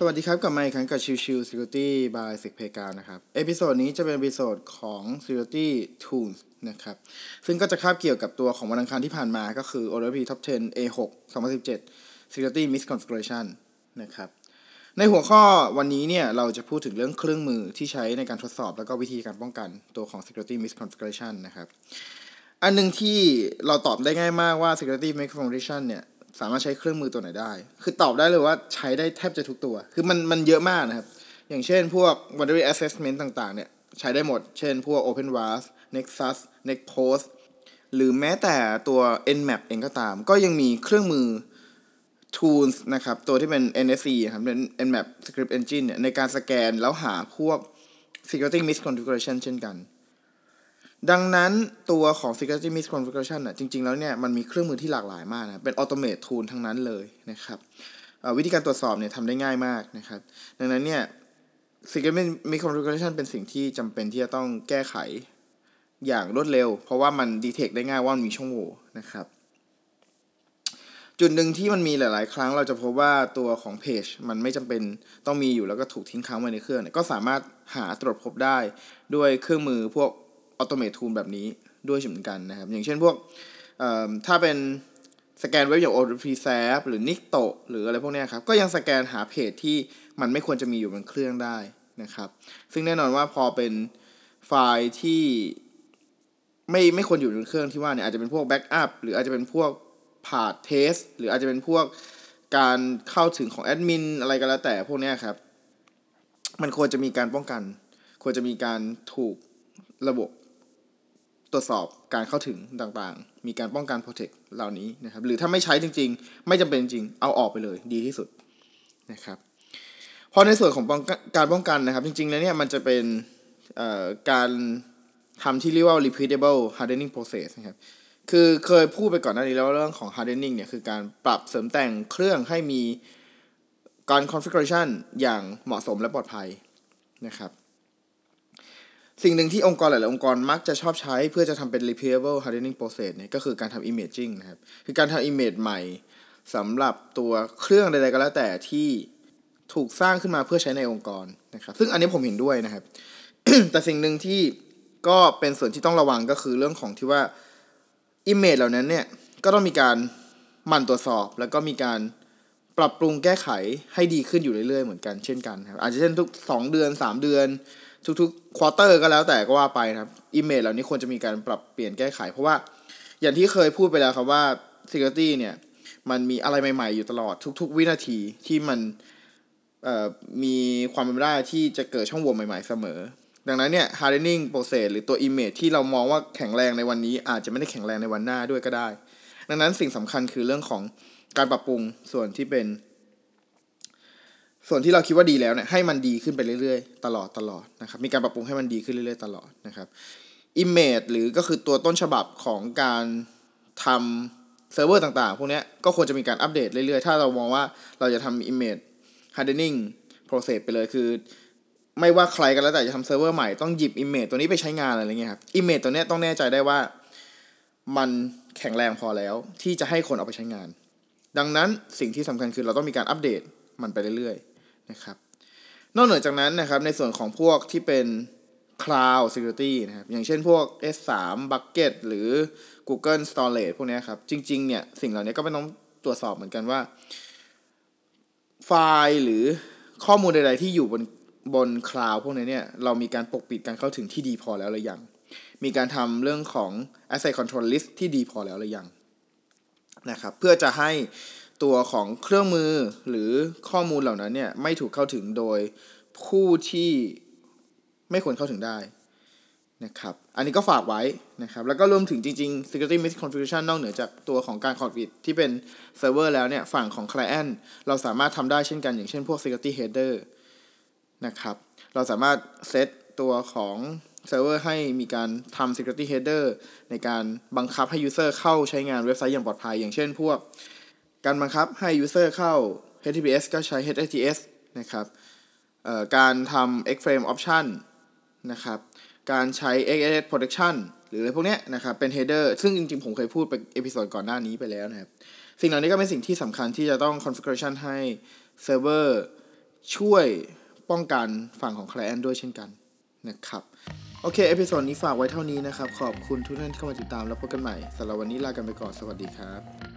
สวัสดีครับกลับมาอีกครั้งกับชิวชิว Security by s e c p a y นะครับ episode นี้จะเป็น episode ของ Security Tools นะครับซึ่งก็จะคาบเกี่ยวกับตัวของวันอังคารที่ผ่านมาก็คือ OWASP Top 10 A6 2017 Security Misconfiguration นะครับในหัวข้อวันนี้เนี่ยเราจะพูดถึงเรื่องเครื่องมือที่ใช้ในการทดสอบ แล้วก็วิธีการป้องกันตัวของ Security Misconfiguration นะครับอันหนึ่งที่เราตอบได้ง่ายมากว่า Security Misconfiguration เนี่ย สามารถใช้เครื่องมือตัวไหนได้ คือตอบได้เลยว่าใช้ได้แทบจะทุกตัว คือมันมันเยอะมากนะครับ อย่างเช่นพวก boundary assessment ต่างๆ เนี่ยใช้ได้หมด เช่นพวก OpenVAS Nexus Nextpost หรือแม้แต่ตัว Nmap เองก็ตาม ก็ยังมีเครื่องมือ tools นะครับ ตัวที่เป็น NSE ครับเป็น Nmap Script Engine เนี่ยในการสแกนแล้วหาพวก security misconfiguration เช่นกัน ดังนั้นตัวของ security misconfiguration อะจริง ๆ แล้วเนี่ยมันมีเครื่องมือที่หลากหลายมากนะ เป็น automate tool ทั้งนั้นเลยนะครับวิธีการตรวจสอบเนี่ยทำได้ง่ายมากนะครับ ดังนั้นเนี่ย security misconfiguration เป็นสิ่งที่จำเป็นที่จะต้องแก้ไขอย่างรวดเร็ว เพราะว่ามัน detect ได้ง่ายว่ามีช่องโหว่นะครับ จุดหนึ่งที่มันมีหลาย ๆ ครั้งเราจะพบว่าตัวของเพจมันไม่จำเป็นต้องมีอยู่แล้วก็ถูกทิ้งค้างไว้ในเครื่อง ก็สามารถหาตรวจพบได้ด้วยเครื่องมือพวก automate tool แบบนี้ด้วยเหมือนกันนะครับ อย่างเช่นพวกถ้าเป็นสแกนเว็บอย่าง o p s a p หรือ n i c t o หรืออะไรพวกนี้ครับ ก็ยังสแกนหาเพจที่มันไม่ควรจะมีอยู่บนเครื่องได้นะครับ ซึ่งแน่นอนว่าพอเป็นไฟล์ที่ไม่ไม่ควรอยู่บนเครื่องที่ว่าเนี่ยอาจจะเป็นพวก backup หรืออาจจะเป็นพวกพาเทสหรืออาจจะเป็นพวกการเข้าถึงของแอดมินอะไรก็แล้วแต่พวกนี้ครับ มันควรจะมีการป้องกัน ควรจะมีการถูกระบบ ตรวจสอบการเข้าถึงต่างๆ มีการป้องกัน protect เหล่านี้นะครับ หรือถ้าไม่ใช้จริง ๆ ไม่จำเป็นจริง เอาออกไปเลยดีที่สุดนะครับพอในส่วนของการป้องกันนะครับ จริง ๆ แล้วเนี่ยมันจะเป็นการทำที่เรียกว่า repeatable hardening process นะครับ คือเคยพูดไปก่อนหน้านี้แล้วเรื่องของ hardening เนี่ยคือการปรับเสริมแต่งเครื่องให้มีการ configuration อย่างเหมาะสมและปลอดภัยนะครับ สิ่งหนึ่งที่องค์กรหลาย ๆ องค์กรมักจะชอบใช้เพื่อจะทำเป็น repeatable hardening process เนี่ยก็คือการทำ imaging นะครับ คือการทำ image ใหม่สำหรับตัวเครื่องใด ๆ ก็แล้วแต่ที่ถูกสร้างขึ้นมาเพื่อใช้ในองค์กรนะครับ ซึ่งอันนี้ผมเห็นด้วยนะครับ แต่สิ่งหนึ่งที่ก็เป็นส่วนที่ต้องระวังก็คือเรื่องของที่ว่า image เหล่านั้นเนี่ยก็ต้องมีการหมั่นตรวจสอบ แล้วก็มีการปรับปรุงแก้ไขให้ดีขึ้นอยู่เรื่อย ๆ เหมือนกันเช่นกันครับอาจจะเช่นทุก 2 เดือน 3 เดือน ทุกๆ quarter ก็แล้วแต่ก็ว่าไปครับ image เหล่านี้ควรจะมีการปรับเปลี่ยนแก้ไข เพราะว่าอย่างที่เคยพูดไปแล้วครับว่า Security เนี่ย มันมีอะไรใหม่ๆ อยู่ตลอดทุก ๆ วินาทีที่มันมีความเป็นไปได้ที่จะเกิดช่องโหว่ใหม่ๆเสมอ ดังนั้นเนี่ย hardening process หรือตัว image ที่เรามองว่าแข็งแรงในวันนี้ อาจจะไม่ได้แข็งแรงในวันหน้าด้วยก็ได้ ดังนั้นสิ่งสำคัญคือเรื่องของการปรับปรุงส่วนที่เป็น ส่วนที่เราคิดว่าดีแล้วเนี่ยให้มันดีขึ้นไปเรื่อยๆ ตลอดตลอดนะครับมีการปรับปรุงให้มันดีขึ้นเรื่อยๆ ตลอดนะครับ Image หรือก็คือตัวต้นฉบับของการทำเซิร์ฟเวอร์ต่างๆ พวกนี้ก็ควรจะมีการอัปเดตเรื่อยๆ ถ้าเรามองว่าเราจะทำ Image Hardening Process ไปเลยคือ ไม่ว่าใครก็แล้วแต่จะทำเซิร์ฟเวอร์ใหม่ต้องหยิบ Image ตัวนี้ไปใช้งานอะไรเงี้ยครับ Image ตัวนี้ต้องแน่ใจได้ว่ามันแข็งแรงพอแล้วที่จะให้คนเอาไปใช้งาน ดังนั้นสิ่งที่สำคัญคือเราต้องมีการอัปเดตมันไปเรื่อยๆ นะครับ นอกเหนือจากนั้นนะครับในส่วนของพวกที่เป็น Cloud Security นะครับ อย่างเช่นพวก S3 Bucket หรือ Google Storage พวกนี้ครับ จริง ๆ เนี่ย สิ่งเหล่านี้ก็ไม่ต้องตรวจสอบเหมือนกันว่า ไฟล์หรือข้อมูลใด ๆ ที่อยู่บนบนคลาวด์พวกนี้เนี่ย เรามีการปกปิดการเข้าถึงที่ดีพอแล้วหรือยัง มีการทำเรื่องของ Asset Control List ที่ดีพอแล้วหรือยังนะครับ เพื่อจะให้ ตัวของเครื่องมือหรือข้อมูลเหล่านั้นเนี่ยไม่ถูกเข้าถึงโดยผู้ที่ไม่ควรเข้าถึงได้นะครับ อันนี้ก็ฝากไว้นะครับ แล้วก็รวมถึงจริงๆ security misconfiguration นอกเหนือจากตัวของการ config ที่เป็นเซิร์ฟเวอร์แล้วเนี่ย ฝั่งของ client เราสามารถทำได้เช่นกันอย่างเช่นพวก security header นะครับ เราสามารถเซตตัวของเซิร์ฟเวอร์ให้มีการทำ security header ในการบังคับให้ user เข้าใช้งานเว็บไซต์อย่างปลอดภัย อย่างเช่นพวก การบังคับให้ user เข้า HTTPS ก็ใช้ HTTPS นะครับการทำ X-frame option นะครับการใช้ XSS protection หรืออะไรพวกนี้นะครับเป็น header ซึ่งจริงๆ ผมเคยพูดไป episode ก่อนหน้านี้ไปแล้วนะครับ สิ่งเหล่านี้ก็เป็นสิ่งที่สำคัญที่จะต้อง configuration ให้ server ช่วยป้องกันฝั่งของ Client ด้วยเช่นกันนะครับโอเค episode นี้ฝากไว้เท่านี้นะครับ ขอบคุณทุกท่านที่เข้ามาติดตามแล้วพบกันใหม่สำหรับวันนี้ลากันไปก่อน สวัสดีครับ